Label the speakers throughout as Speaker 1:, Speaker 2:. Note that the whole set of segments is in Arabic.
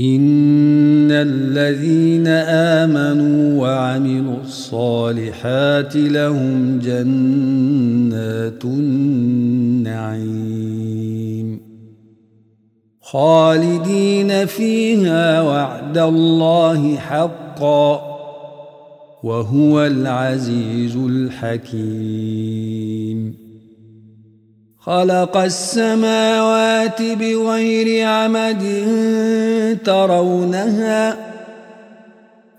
Speaker 1: ان الذين امنوا وعملوا الصالحات لهم جنات النعيم خالدين فيها وعد الله حقا وهو العزيز الحكيم خلق السماوات بغير عمد ترونها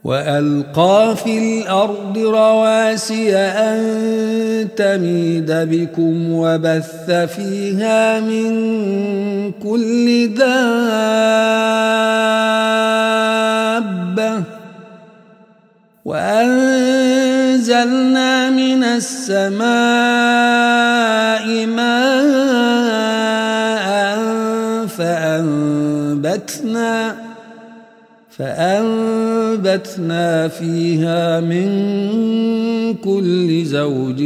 Speaker 1: وألقى في الأرض رواسي أن تميد بكم وبث فيها من كل دابة وانزلنا من السماء ماء فأنبتنا فأنبتنا فيها من كل زوج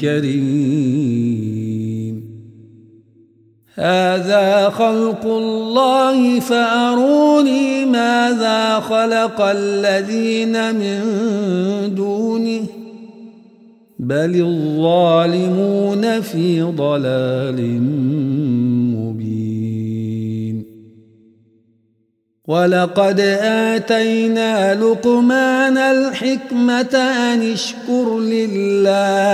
Speaker 1: كريم. هذا خلق الله فأروني ماذا خلق الذين من دونه؟ بل الظالمون في ضلال مبين. ولقد آتينا لقمان الحكمة أن اشكر لله.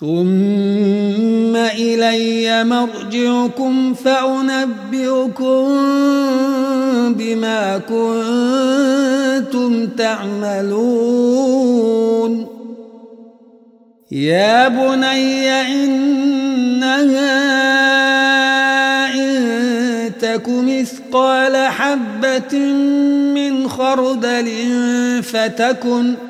Speaker 1: ثم إلي مرجعكم فأنبئكم بما كنتم تعملون. يا بني إنها إن تك مثقال حبة من خردل فتكن ۖ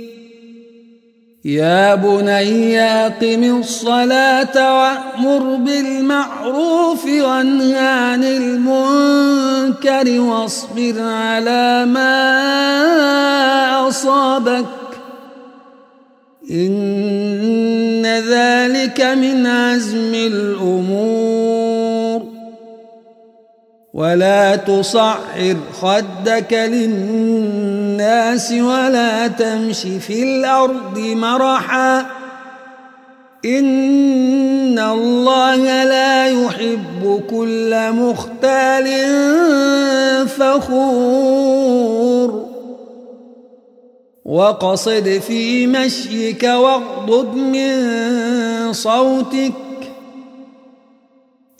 Speaker 1: يا بني أقم الصلاة وأمر بالمعروف وانه عن المنكر واصبر على ما أصابك. إن ذلك من عزم الأمور. ولا تصعر خدك للناس ولا تمش في الأرض مرحا. إن الله لا يحب كل مختال فخور. وقصد في مشيك واغضض من صوتك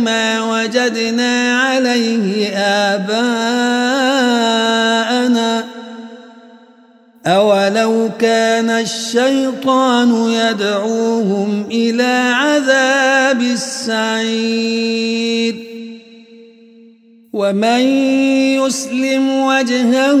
Speaker 1: ما وجدنا عليه آباءنا. أولو كان الشيطان يدعوهم إلى عذاب السعير. ومن يسلم وجهه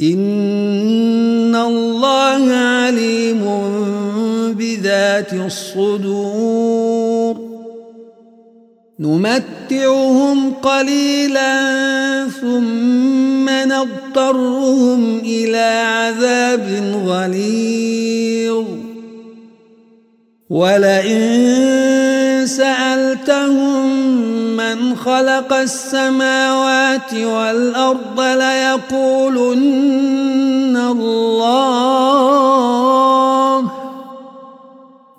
Speaker 1: إن الله عليم بذات الصدور نمتعهم قليلا ثم نضطرهم إلى عذاب غليظ ولئن سألتهم من خلق السماوات والأرض ليقولن الله.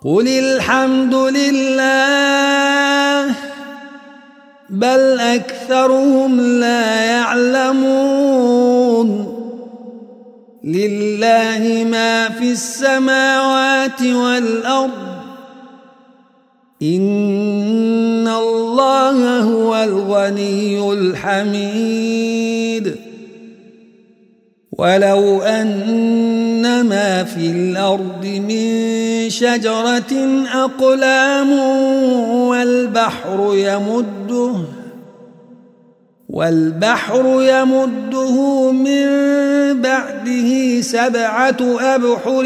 Speaker 1: قل الحمد لله بل أكثرهم لا يعلمون. لله ما في السماوات والأرض إن الله هو الغني الحميد. ولو أن ما في الأرض من شجرة أقلام والبحر يمده والبحر يمده من بعده سبعة أبحر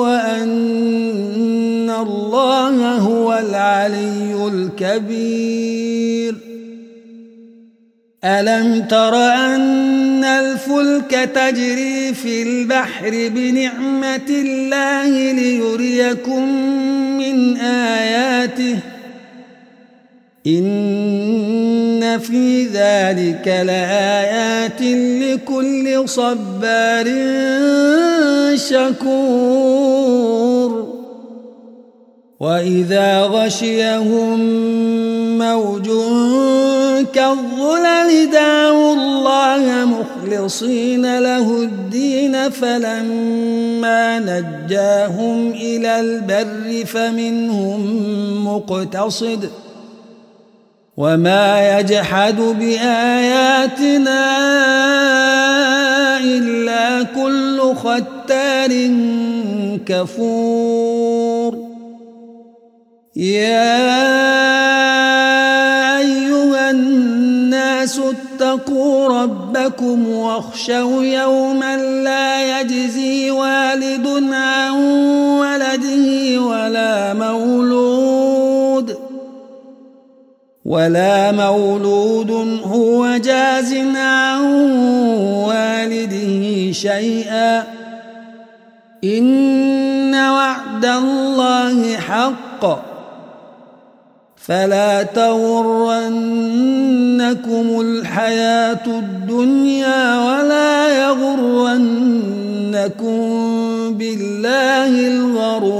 Speaker 1: وأن الله هو العلي الكبير. ألم تر أن الفلك تجري في البحر بنعمة الله ليريكم من آياته؟ إن في ذلك لآيات لكل صبار شكور. وإذا غشيهم موج كالظلل دعوا الله مخلصين له الدين فلما نجاهم إلى البر فمنهم مقتصد. وما يجحد بآياتنا إلا كل ختار كفور يا أيها الناس اتقوا ربكم واخشوا يوما لا يجزي والد عن ولده ولا مولود ولا مولود هو جاز عن والده شيئا. إن وعد الله حق. فلا تغرنكم الحياة الدنيا ولا يغرنكم بالله الغرور.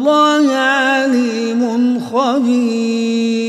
Speaker 1: الله عليم خبير.